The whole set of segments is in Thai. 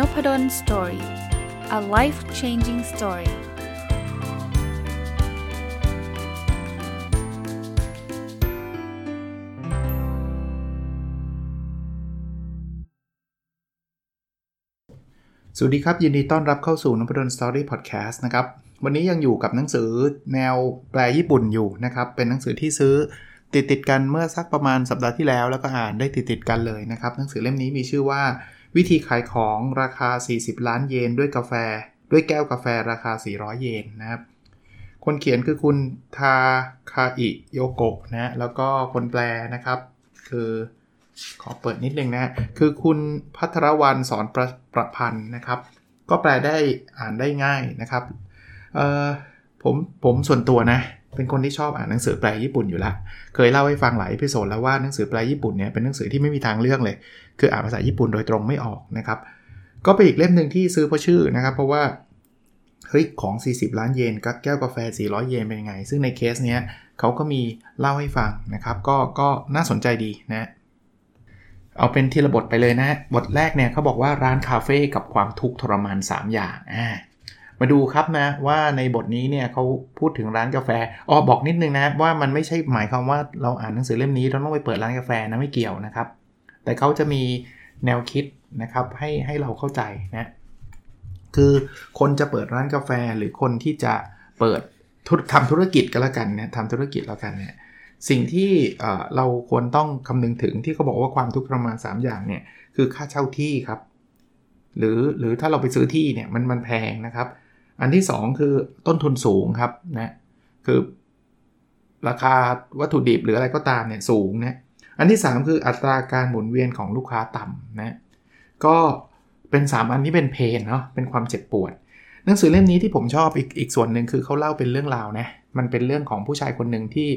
Noppadol Story a life changing story สวัสดีครับ ยินดีต้อนรับเข้าสู่นพดล Story podcast นะครับ วันนี้ยังอยู่กับหนังสือแนวแปลญี่ปุ่นอยู่นะครับ เป็นหนังสือที่ซื้อติดติดกันเมื่อสักประมาณสัปดาห์ที่แล้ว แล้วก็อ่านได้ติดติดกันเลยนะครับ หนังสือเล่มนี้มีชื่อว่า วิธีขายของราคา 40 ล้านเยนด้วยกาแฟ ด้วยแก้วกาแฟราคา 400 เยนนะครับ คนเขียนคือคุณทาคาอิโยโกะนะแล้วก็คนแปลนะครับ คือขอเปิดนิดนึงนะคือคุณพัทรวันสอนประประพันธ์นะครับ ก็แปลได้อ่านได้ง่ายนะครับเออผมผมส่วนตัวนะ เป็นคนที่ชอบอ่านหนังสือแปลญี่ปุ่นอยู่ล้วเคยเล่าให้ฟังหลายพิโซดแล้วว่าหนังสือแปลญี่ปุ่นเนี่ยเป็นหนังสือที่ไม่มีทางเลือกเลย คืออ่านภาษาญี่ปุ่นโดยตรงไม่ออกนะครับ ก็เป็นอีกเล่มหนึ่งที่ซื้อเพราะชื่อนะครับ เพราะว่าเฮ้ยของ 40 ล้านเยนกับแก้วกาแฟ 400 เยนเป็นยังไง ซึ่งในเคสเนี้ยเขาก็มีเล่าให้ฟังนะครับ ก็ก็น่าสนใจดีนะเอาเป็นทีละบทไปเลยนะ บทแรกเนี่ยเขาบอกว่าร้านคาเฟ่กับความทุกข์ทรมาน 3 อย่างอ่า มาดูครับนะว่าในบทนี้เนี่ยเขาพูดถึงร้านกาแฟอ๋อบอกนิดนึงนะว่ามันไม่ใช่หมายความว่าเราอ่านหนังสือเล่มนี้เราต้องไปเปิดร้านกาแฟนะไม่เกี่ยวนะครับ แต่เขาจะมีแนวคิดนะครับให้ให้เราเข้าใจนะคือคนจะเปิดร้านกาแฟหรือคนที่จะเปิดทำธุรกิจกันละกันเนี่ยทำธุรกิจแล้วกันเนี่ยสิ่งที่เราควรต้องคำนึงถึงที่เขาบอกว่าความทุกข์ประมาณ3อย่างเนี่ยคือค่าเช่าที่ครับ หรือหรือถ้าเราไปซื้อที่เนี่ยมันมันแพงนะครับ อันที่ 2 คือต้นทุนสูงครับนะคือราคาวัตถุดิบหรืออะไรก็ตามเนี่ยสูงนะอันที่ 3 คืออัตราการหมุนเวียนของลูกค้าต่ำนะก็เป็น 3 อันที่เป็นเพนเนาะเป็นความเจ็บปวด หนังสือเล่มนี้ที่ผมชอบอีกอีกส่วนหนึ่งคือเขาเล่าเป็นเรื่องราวนะมันเป็นเรื่องของผู้ชายคนหนึ่งที่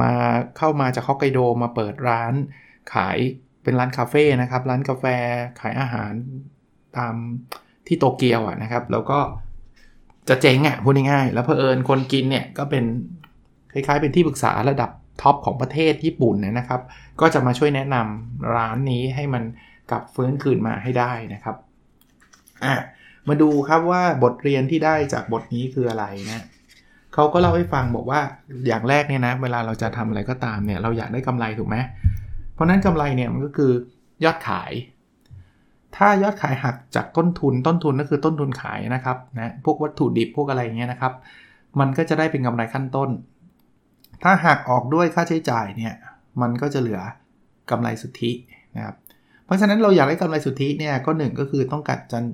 มาเข้ามาจากฮอกไกโดมาเปิดร้านขายเป็นร้านคาเฟ่นะครับ ร้านกาแฟขายอาหารตามที่โตเกียวอะนะครับ แล้วก็ จะเจ๊งอะพูดง่ายๆแล้วเพอเอิญคนกินเนี่ยก็เป็นคล้ายๆเป็นที่ปรึกษาระดับท็อปของประเทศญี่ปุ่นนะครับ ก็จะมาช่วยแนะนำร้านนี้ให้มันกลับฟื้นคืนมาให้ได้นะครับอะมาดูครับว่าบทเรียนที่ได้จากบทนี้คืออะไรนะเขาก็เล่าให้ฟังบอกว่าอย่างแรกเนี่ยนะ เวลาเราจะทำอะไรก็ตามเนี่ย เราอยากได้กำไรถูกไหมเพราะนั้นกำไรเนี่ยมันก็คือยอดขาย ถ้ายอดขายหักจากต้นทุนต้นทุนก็คือต้นทุนขายนะครับนะพวกวัตถุดิบพวกอะไรเงี้ยนะครับ มันก็จะได้เป็นกำไรขั้นต้น ถ้าหักออกด้วยค่าใช้จ่ายเนี่ยมันก็จะเหลือกำไรสุทธินะครับเพราะฉะนั้นเราอยากได้กำไรสุทธิเนี่ยก็หนึ่งก็คือต้องกัดจัน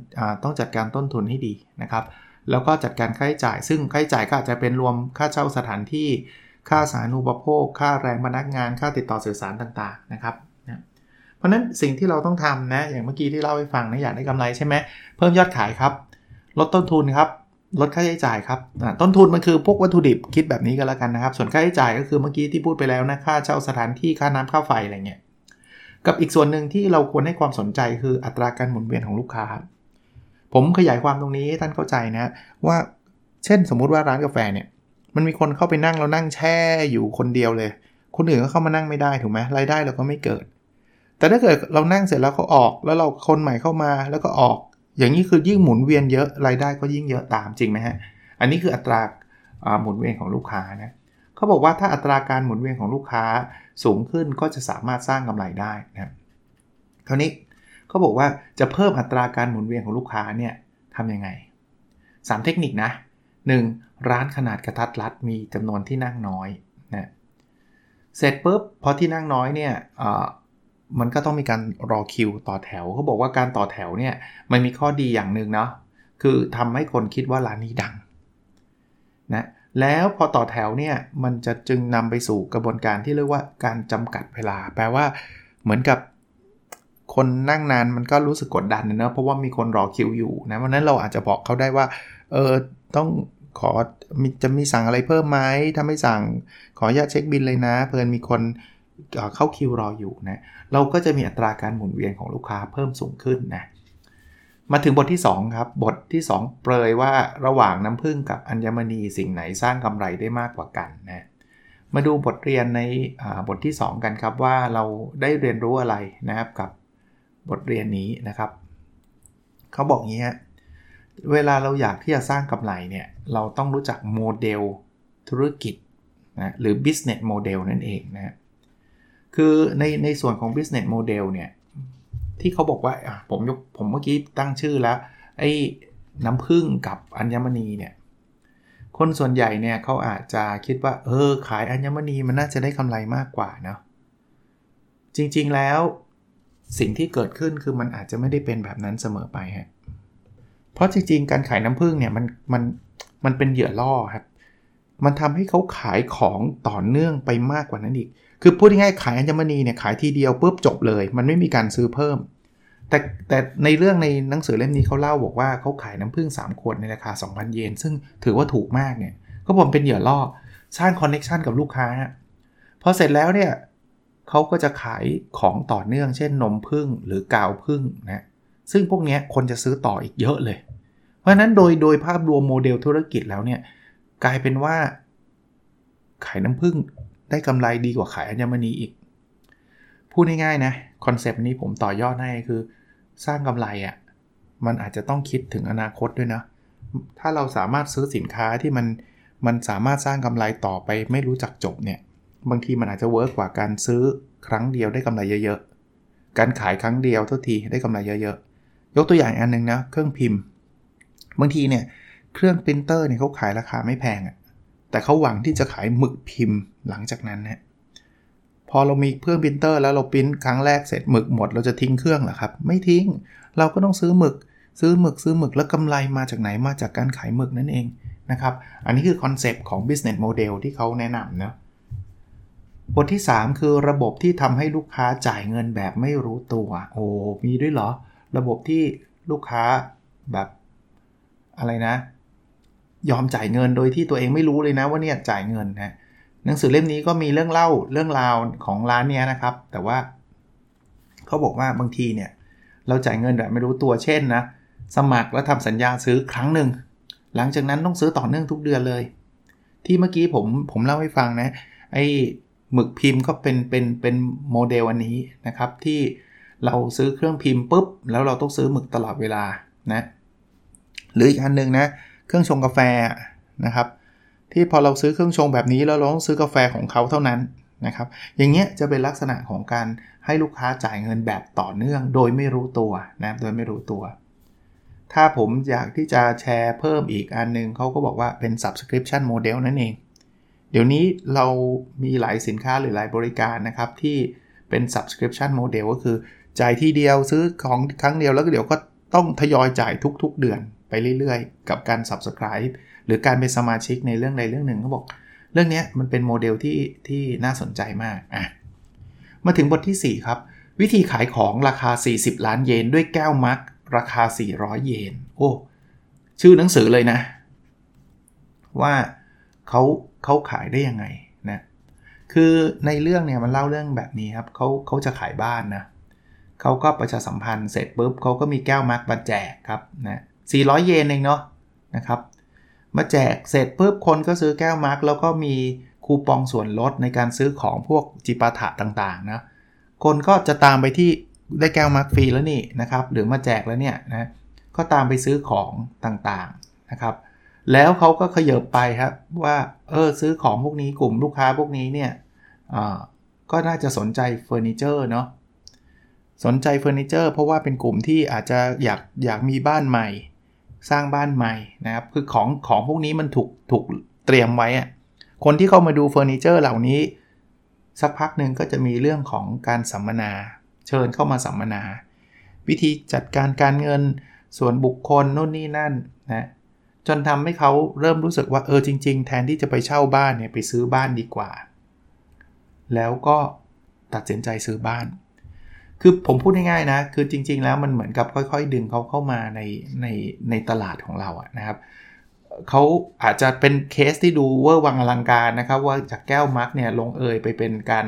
ต้องจัดการต้นทุนให้ดีนะครับแล้วก็จัดการค่าใช้จ่าย ซึ่งค่าใช้จ่ายก็อาจจะเป็นรวมค่าเช่าสถานที่ ค่าสาธารณูปโภค ค่าแรงพนักงาน ค่าติดต่อสื่อสารต่างๆนะครับ ราะนั้นสิ่งที่เราต้องทำนะ อย่างเมื่อกี้ที่เล่าให้ฟังนะอยากได้กำไรใช่ไหมเพิ่มยอดขายครับ ลดต้นทุนครับ ลดค่าใช้จ่ายครับต้นทุนมันคือพวกวัตถุดิบคิดแบบนี้ก็แล้วกันนะครับ ส่วนค่าใช้จ่ายก็คือเมื่อกี้ที่พูดไปแล้วนะค่าเช่าสถานที่ค่าน้ำค่าไฟอะไรเงี้ยกับอีกส่วนหนึ่งที่เราควรให้ความสนใจคืออัตราการหมุนเวียนของลูกค้า ผมขยายความตรงนี้ให้ท่านเข้าใจนะว่าเช่นสมมุติว่าร้านกาแฟเนี่ยมันมีคนเข้าไปนั่งแล้วนั่งแช่อยู่คนเดียวเลย คนอื่นก็เข้ามานั่งไม่ได้ถูกไหมรายได้เราก็ไม่เกิด แต่ถ้าเกิดเรานั่งเสร็จแล้วเขาออก แล้วเราคนใหม่เข้ามาแล้วก็ออก อย่างนี้คือยิ่งหมุนเวียนเยอะรายได้ก็ยิ่งเยอะตามจริงไหมฮะ อันนี้คืออัตราหมุนเวียนของลูกค้านะเขาบอกว่าถ้าอัตราการหมุนเวียนของลูกค้าสูงขึ้นก็จะสามารถสร้างกำไรได้นะคราวนี้เขาบอกว่าจะเพิ่มอัตราการหมุนเวียนของลูกค้าเนี่ยทำยังไง 3 เทคนิคนะ 1. ร้านขนาดกระทัดรัดมีจำนวนที่นั่งน้อยนะเสร็จปุ๊บพอที่นั่งน้อยเนี่ย มันก็ต้องมีการรอคิวต่อแถวเขาบอกว่าการต่อแถวเนี่ยมันมีข้อดีอย่างหนึ่งเนาะคือทำให้คนคิดว่าร้านนี้ดังนะแล้วพอต่อแถวเนี่ยมันจะจึงนำไปสู่กระบวนการที่เรียกว่าการจำกัดเวลา แปลว่าเหมือนกับคนนั่งนานมันก็รู้สึกกดดันนะเพราะว่ามีคนรอคิวอยู่นะเพราะนั้นเราอาจจะบอกเขาได้ว่าเออต้องขอจะมีสั่งอะไรเพิ่มไหมถ้าไม่สั่งขออนุญาตเช็คบินเลยนะ เพื่อนมีคน เข้าคิวรออยู่นะ เราก็จะมีอัตราการหมุนเวียนของลูกค้าเพิ่มสูงขึ้นนะ มาถึงบทที่ 2 ครับ บทที่ 2 เปรยว่าระหว่างน้ำผึ้งกับอัญมณีสิ่งไหนสร้างกำไรได้มากกว่ากันนะ มาดูบทเรียนในบทที่ 2 กันครับว่าเราได้เรียนรู้อะไรนะครับกับบทเรียนนี้นะครับ เขาบอกงี้ฮะเวลาเราอยากที่จะสร้างกำไรเนี่ยเราต้องรู้จักโมเดลธุรกิจนะหรือ business model นั่นเองนะ คือในในส่วนของ business model เนี่ย ที่เขาบอกว่าผมยกผมเมื่อกี้ตั้งชื่อแล้วไอ้น้ำผึ้งกับอัญมณีเนี่ย คนส่วนใหญ่เนี่ยเขาอาจจะคิดว่า เออ ขายอัญมณีมันน่าจะได้กำไรมากกว่าเนาะจริงๆแล้วสิ่งที่เกิดขึ้นคือมันอาจจะไม่ได้เป็นแบบนั้นเสมอไปฮะเพราะจริงๆ การขายน้ำผึ้งเนี่ยมันมันมันเป็นเหยื่อล่อครับ มันทำให้เขาขายของต่อเนื่องไปมากกว่านั้นอีก คือพูดง่ายๆขายอัญมณีเนี่ยขายทีเดียวปุ๊บจบเลย มันไม่มีการซื้อเพิ่ม แต่แต่ในเรื่องในหนังสือเล่มนี้เขาเล่าบอกว่าเขาขายน้ำผึ้ง3ขวดในราคา 2,000 เยน ซึ่งถือว่าถูกมากเนี่ยก็ผมเป็นเหยื่อล่อสร้าง connection กับลูกค้าพอเสร็จแล้วเนี่ยเขาก็จะขายของต่อเนื่อง เช่นนมผึ้งหรือกาวผึ้งนะซึ่งพวกนี้คนจะซื้อต่ออีกเยอะเลย เพราะฉะนั้นโดยโดยภาพรวมโมเดลธุรกิจแล้วเนี่ยกลายเป็นว่าขายน้ำผึ้ง ได้กำไรดีกว่าขายอัญมณีอีก พูดง่ายๆนะ concept นี้ผมต่อยอดให้คือ สร้างกำไรอะ่ะมันอาจจะต้องคิดถึงอนาคตด้วยนะ ถ้าเราสามารถซื้อสินค้าที่มันมันสามารถสร้างกำไรต่อไปไม่รู้จักจบเนี่ย บางทีมันอาจจะ work กว่าการซื้อครั้งเดียวได้กำไรเยอะๆ การขายครั้งเดียวทุกทีได้กำไรเยอะๆ ยกตัวอย่างอันนึงนะ เครื่องพิมพ์ บางทีเนี่ย เครื่องปรินเตอร์เนี่ยเขาขายราคาไม่แพงอะ แต่เขาหวังที่จะขายหมึกพิมพ์หลังจากนั้นนะพอเรามีเครื่องปรินเตอร์แล้วเราปริ้นครั้งแรกเสร็จหมึกหมดเราจะทิ้งเครื่องเหรอครับ ไม่ทิ้ง เราก็ต้องซื้อหมึก ซื้อหมึกซื้อหมึกแล้วกำไรมาจากไหนมาจากการขายหมึกนั่นเองนะครับอันนี้คือคอนเซปต์ของ business model ที่เขาแนะนำนะบทที่ 3 คือระบบที่ทำให้ลูกค้าจ่ายเงินแบบไม่รู้ตัว โอ้มีด้วยเหรอ ระบบที่ลูกค้าแบบอะไรนะ ยอมจ่ายเงินโดยที่ตัวเองไม่รู้เลยนะว่าเนี่ยจ่ายเงินนะหนังสือเล่มนี้ก็มีเรื่องเล่าเรื่องราวของร้านนี้นะครับ แต่ว่าเขาบอกว่าบางทีเนี่ยเราจ่ายเงินแบบไม่รู้ตัวเช่นนะสมัครแล้วทำสัญญาซื้อครั้งหนึ่งหลังจากนั้นต้องซื้อต่อเนื่องทุกเดือนเลย ที่เมื่อกี้ผมผมเล่าให้ฟังนะไอ้หมึกพิมพ์ก็เป็นเป็นเป็นโมเดลอันนี้นะครับที่เราซื้อเครื่องพิมพ์ปุ๊บแล้วเราต้องซื้อหมึกตลอดเวลานะหรืออีกอันหนึ่งนะ เครื่องชงกาแฟนะครับ ที่พอเราซื้อเครื่องชงแบบนี้แล้วเราต้องซื้อกาแฟของเขาเท่านั้นนะครับ อย่างเงี้ยจะเป็นลักษณะของการให้ลูกค้าจ่ายเงินแบบต่อเนื่อง โดยไม่รู้ตัวนะโดยไม่รู้ตัว ถ้าผมอยากที่จะแชร์เพิ่มอีกอันนึงเขาก็บอกว่าเป็น subscription model นั่นเอง เดี๋ยวนี้เรามีหลายสินค้าหรือหลายบริการนะครับที่เป็น subscription model ก็คือจ่ายที่เดียวซื้อของครั้งเดียวแล้วก็เดี๋ยวก็ต้องทยอยจ่ายทุก ๆ เดือน ไปเรื่อยๆ กับการ subscribe หรือการเป็นสมาชิกในเรื่องใดเรื่องหนึ่งเขาบอก เรื่องนี้มันเป็นโมเดลที่ที่น่าสนใจมากอะมาถึงบทที่ 4 ครับ วิธีขายของราคา 40 ล้านเยนด้วยแก้วมักราคา 400 เยนโอ้ชื่อหนังสือเลยนะ ว่าเขาเขาขายได้ยังไงนะคือในเรื่องเนี่ยมันเล่าเรื่องแบบนี้ครับเขาเขาจะขายบ้านนะเขาก็ประชาสัมพันธ์เสร็จปุ๊บเขาก็มีแก้ว mug มาแจกครับนะ 400 เยนเองเนาะนะครับ มาแจกเสร็จปุ๊บคนก็ซื้อแก้ว mug แล้วก็มีคูปองส่วนลดในการซื้อของพวกจิปาถะต่างๆนะ คนก็จะตามไปที่ได้แก้ว mug ฟรีแล้วนี่นะครับ หรือมาแจกแล้วเนี่ยนะ ก็ตามไปซื้อของต่างๆนะครับ แล้วเขาก็ขยับไปครับว่าเออซื้อของพวกนี้กลุ่มลูกค้าพวกนี้เนี่ยก็น่าจะสนใจเฟอร์นิเจอร์เนาะสนใจเฟอร์นิเจอร์เพราะว่าเป็นกลุ่มที่อาจจะอยากอยากมีบ้านใหม่ สร้างบ้านใหม่นะครับคือของของพวกนี้มันถูกถูกเตรียมไว้อะคนที่เข้ามาดูเฟอร์นิเจอร์เหล่านี้ สักพักหนึ่งก็จะมีเรื่องของการสัมมนา เชิญเข้ามาสัมมนา วิธีจัดการการเงินส่วนบุคคลโน่นนี่นั่นนะจนทำให้เขาเริ่มรู้สึกว่าเออจริง ๆ แทนที่จะไปเช่าบ้านเนี่ยไปซื้อบ้านดีกว่า แล้วก็ตัดสินใจซื้อบ้าน คือผมพูดง่ายๆนะ คือจริง ๆ แล้วมันเหมือนกับค่อยๆ ดึงเขาเข้ามาในในในตลาดของเราอะนะครับเขาอาจจะเป็นเคสที่ดูเวอร์วังอลังการนะครับ ว่าจากแก้ว mug เนี่ยลงเอยไปเป็นการ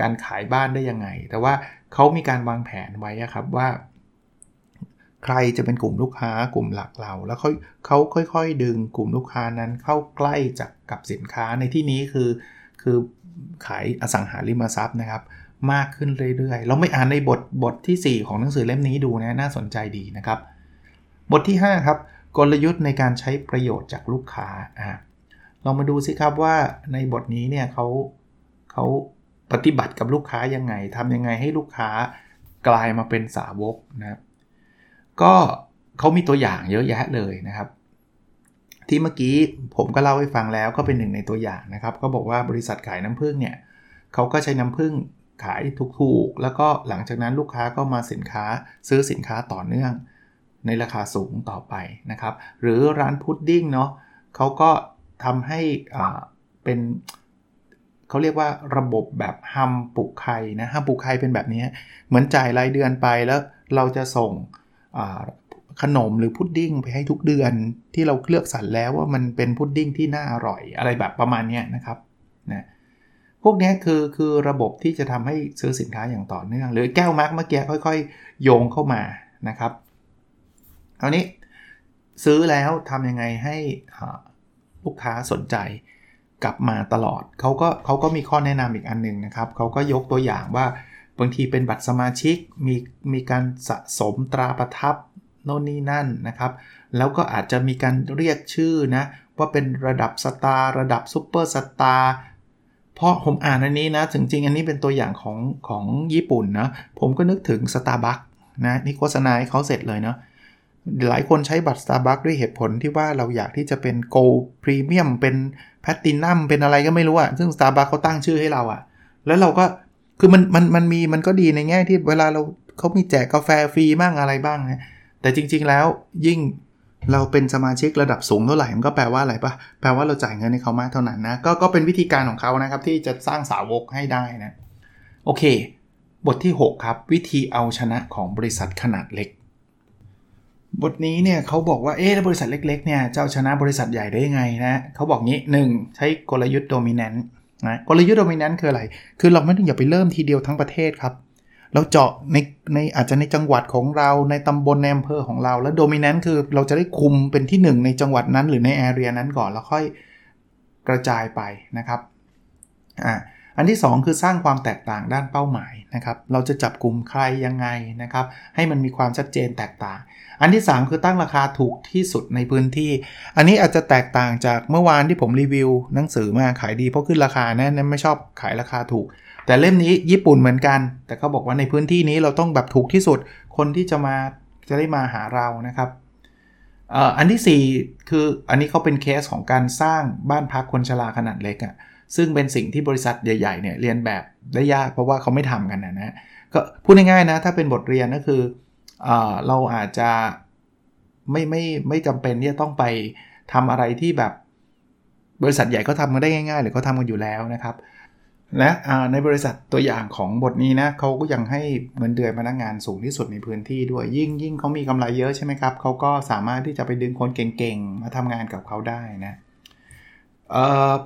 การขายบ้านได้ยังไง แต่ว่าเขามีการวางแผนไว้ครับว่า ใครจะเป็นกลุ่มลูกค้ากลุ่มหลักเรา แล้วเขาเขาค่อย ๆ ดึงกลุ่มลูกค้านั้นเข้าใกล้จากกับสินค้าในที่นี้คือคือขายอสังหาริมทรัพย์นะครับ มากขึ้นเรื่อยๆ เราไม่อ่านในบทบทที่ 4 ของหนังสือเล่มนี้ดูนะน่าสนใจดีนะครับ บทที่ 5 ครับ กลยุทธ์ในการใช้ประโยชน์จากลูกค้าอ่าลองมาดูสิครับว่าในบทนี้เนี่ยเขาเขาปฏิบัติกับลูกค้ายังไงทำยังไงให้ลูกค้ากลายมาเป็นสาวกนะครับก็เขามีตัวอย่างเยอะแยะเลยนะครับ ที่เมื่อกี้ผมก็เล่าให้ฟังแล้วก็เป็นหนึ่งในตัวอย่างนะครับ ก็บอกว่าบริษัทขายน้ำผึ้งเนี่ยเขาก็ใช้น้ำผึ้ง ขายถูกๆ แล้วก็หลังจากนั้นลูกค้าก็มาสินค้าซื้อสินค้าต่อเนื่อง ในราคาสูงต่อไปนะครับ หรือร้านพุดดิ้งเนาะเขาก็ทำให้อ่าเป็นเขาเรียกว่าระบบแบบฮัมปุกไข่นะฮัมปุกไข่เป็นแบบนี้ เหมือนจ่ายรายเดือนไปแล้วเราจะส่งขนมหรือพุดดิ้งไปให้ทุกเดือนที่เราเลือกสรรแล้วว่ามันเป็นพุดดิ้งที่น่าอร่อยอะไรแบบประมาณนี้นะครับนะ พวกนี้คือคือระบบที่จะทำให้ซื้อสินค้าอย่างต่อเนื่อง หรือแก้วมาร์กเมื่อกี้ค่อยๆ โยงเข้ามานะครับคราวนี้ซื้อแล้วทำยังไงให้ลูกค้าสนใจกลับมาตลอดเขาก็เขาก็มีข้อแนะนำอีกอันหนึ่งนะครับเขาก็ยกตัวอย่างว่าบางทีเป็นบัตรสมาชิกมีมีการสะสมตราประทับโน่นนี่นั่นนะครับ แล้วก็อาจจะมีการเรียกชื่อนะว่าเป็นระดับ star ระดับซูเปอร์สตาร์ เพราะผมอ่านอันนี้นะถึงจริงอันนี้เป็นตัวอย่างของของญี่ปุ่นนะ ผมก็นึกถึง Starbucks นะนี่โฆษณาให้เขาเสร็จเลยเนาะหลายคนใช้บัตร Starbucks ด้วยเหตุผลที่ว่าเราอยากที่จะเป็น Gold Premium เป็น Platinum เป็นอะไรก็ไม่รู้อะซึ่ง Starbucks เขาตั้งชื่อให้เราอะแล้วเราก็คือมันมันมันมีมันก็ดีในแง่ที่เวลาเราเขามีแจกกาแฟฟรีบ้างอะไรบ้างนะแต่จริง ๆ แล้วยิ่ง เราเป็นสมาชิกระดับสูงเท่าไหร่มันก็แปลว่าอะไรปะแปลว่าเราจ่ายเงินให้เขามากเท่านั้นนะก็ก็เป็นวิธีการของเขานะครับ ที่จะสร้างสาวกให้ได้นะโอเค บทที่ 6 ครับ วิธีเอาชนะของบริษัทขนาดเล็ก บทนี้เนี่ยเขาบอกว่าเอ๊ะบริษัทเล็กๆเนี่ยจะเอาชนะบริษัทใหญ่ได้ยังไงนะเขาบอกงี้ 1. ใช้กลยุทธ์โดมิเนนต์นะกลยุทธ์โดมิเนนต์คืออะไร คือเราไม่ต้องอย่าไปเริ่มทีเดียวทั้งประเทศครับ เราเจาะในในอาจจะในจังหวัดของเราในตำบลในอำเภอของเรา แล้วโดมิเนนต์คือเราจะได้คุมเป็นที่ 1 ในจังหวัดนั้นหรือในแอเรียนั้นก่อนแล้วค่อยกระจายไปนะครับอ่าอันที่ 2 คือสร้างความแตกต่างด้านเป้าหมายนะครับ เราจะจับกลุ่มใครยังไงนะครับ ให้มันมีความชัดเจนแตกต่าง อันที่ 3 คือตั้งราคาถูกที่สุดในพื้นที่ อันนี้อาจจะแตกต่างจากเมื่อวานที่ผมรีวิวหนังสือมาขายดีเพราะขึ้นราคานะนั้นไม่ชอบขายราคาถูก แต่เล่มนี้ญี่ปุ่นเหมือนกัน แต่เขาบอกว่าในพื้นที่นี้เราต้องแบบถูกที่สุด คนที่จะมาจะได้มาหาเรานะครับอันที่ 4 คืออันนี้เขาเป็นเคสของการสร้างบ้านพักคนชราขนาดเล็กอะ่ะซึ่งเป็นสิ่งที่บริษัทใหญ่ๆเนี่ยเรียนแบบได้ยากเพราะว่าเขาไม่ทำกันนะนะก็พูดง่ายๆนะถ้าเป็นบทเรียนก็คือเอเราอาจจะไม่ไม่ไม่จำเป็นที่จะต้องไปทำอะไรที่แบบบริษัทใหญ่ก็ทำกันได้ง่ายๆ หรือเขาทำกันอยู่แล้วนะครับ และในบริษัทตัวอย่างของบทนี้นะเขาก็ยังให้เงินเดือนพนักงานสูงที่สุดในพื้นที่ด้วยยิ่งยิ่งเขามีกำไรเยอะใช่ไหมครับเขาก็สามารถที่จะไปดึงคนเก่งๆ มาทำงานกับเขาได้นะ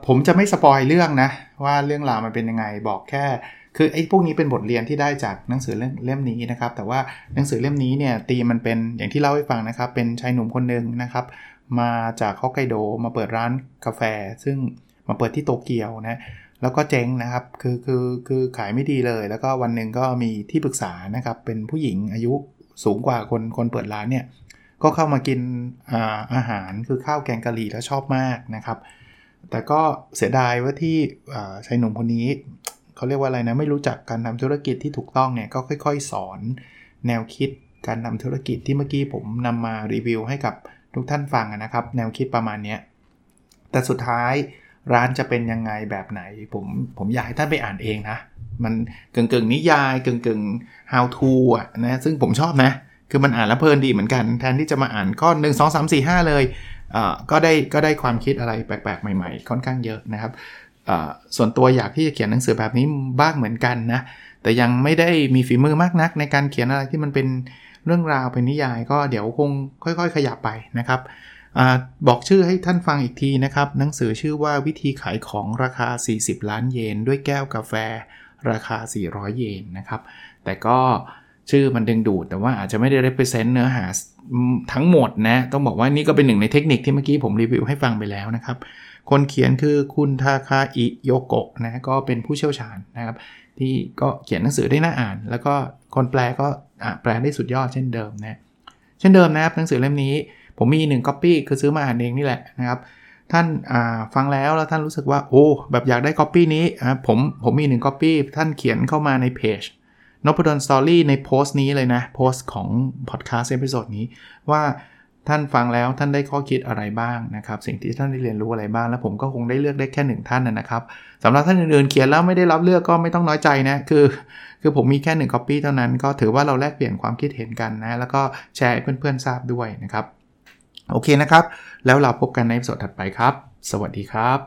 ผมจะไม่สปอยเรื่องนะ ว่าเรื่องราวมันเป็นยังไงบอกแค่ คือไอ้พวกนี้เป็นบทเรียนที่ได้จากหนังสือเล่มเล่มนี้นะครับ แต่ว่าหนังสือเล่มนี้เนี่ยตีมันเป็นอย่างที่เล่าให้ฟังนะครับ เป็นชายหนุ่มคนหนึ่งนะครับ มาจากฮอกไกโดมาเปิดร้านกาแฟ ซึ่งมาเปิดที่โตเกียวนะ แล้วก็เจ๊งนะครับคือคือคือขายไม่ดีเลย แล้วก็วันหนึ่งก็มีที่ปรึกษานะครับเป็นผู้หญิงอายุสูงกว่าคนคนเปิดร้านเนี่ยก็เข้ามากินอาอาหารคือข้าวแกงกะหรี่แล้วชอบมากนะครับ แต่ก็เสียดายว่าที่ชายหนุ่มคนนี้เขาเรียกว่าอะไรนะไม่รู้จักการทำธุรกิจที่ถูกต้องเนี่ยก็ค่อย ๆ สอนแนวคิดการทำธุรกิจที่เมื่อกี้ผมนำมารีวิวให้กับทุกท่านฟังนะครับ แนวคิดประมาณนี้แต่สุดท้าย ร้านจะเป็นยังไงแบบไหน ผมผมอยากให้ท่านไปอ่านเองนะ มันเกึ่งกึ่งนิยายกึ่งกึ่ง how to อะนะซึ่งผมชอบนะ คือมันอ่านแล้วเพลินดีเหมือนกัน แทนที่จะมาอ่านข้อ1 2 3 4 5 เลยอ่าก็ได้ก็ได้ความคิดอะไรแปลกๆ ใหม่ๆ ค่อนข้างเยอะนะครับอ่าส่วนตัวอยากที่จะเขียนหนังสือแบบนี้บ้างเหมือนกันนะแต่ยังไม่ได้มีฝีมือมากนัก ในการเขียนอะไรที่มันเป็นเรื่องราวเป็นนิยายก็เดี๋ยวคงค่อย ๆ ขยับไปนะครับ อบอกชื่อให้ท่านฟังอีกทีนะครับ หนังสือชื่อว่าวิธีขายของราคา 40 ล้านเยน ด้วยแก้วกาแฟราคา 400 เยนนะครับ แต่ก็ชื่อมันดึงดูดแต่ว่าอาจจะไม่ได้ represent เนื้อหาทั้งหมดนะ ต้องบอกว่านี่ก็เป็นหนึ่งในเทคนิคที่เมื่อกี้ผมรีวิวให้ฟังไปแล้วนะครับ คนเขียนคือคุณทาคาอิโยโกะนะก็เป็นผู้เชี่ยวชาญนะครับ ที่ก็เขียนหนังสือได้น่าอ่าน แล้วก็คนแปลก็แปลได้สุดยอดเช่นเดิมนะเช่นเดิมนะครับหนังสือเล่มนี้ ผมมี1 copy คือซื้อมาอ่านเองนี่แหละนะครับ ท่านฟังแล้วแล้วท่านรู้สึกว่าโอ้แบบอยากได้ copy นี้ผมผมมี1 copy ท่านเขียนเข้ามาในเพจนพดล Story ในโพสต์นี้เลยนะ โพสต์ของพอดแคสต์ episode นี้ว่าท่านฟังแล้วท่านได้ข้อคิดอะไรบ้างนะครับ สิ่งที่ท่านได้เรียนรู้อะไรบ้าง แล้วผมก็คงได้เลือกได้แค่หนึ่งท่านนะครับสำหรับท่านอื่นๆเขียนแล้วไม่ได้รับเลือกก็ไม่ต้องน้อยใจนะคือ คือผมมีแค่1 copy เท่านั้นก็ถือว่าเราแลกเปลี่ยนความคิดเห็นกันนะ แล้วก็แชร์ให้เพื่อนๆทราบด้วยนะครับ โอเคนะครับ แล้วเราพบกันใน episode ถัดไปครับ สวัสดีครับ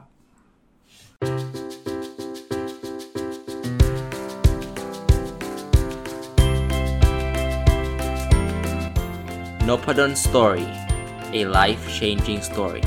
n o p a d o n Story a life changing story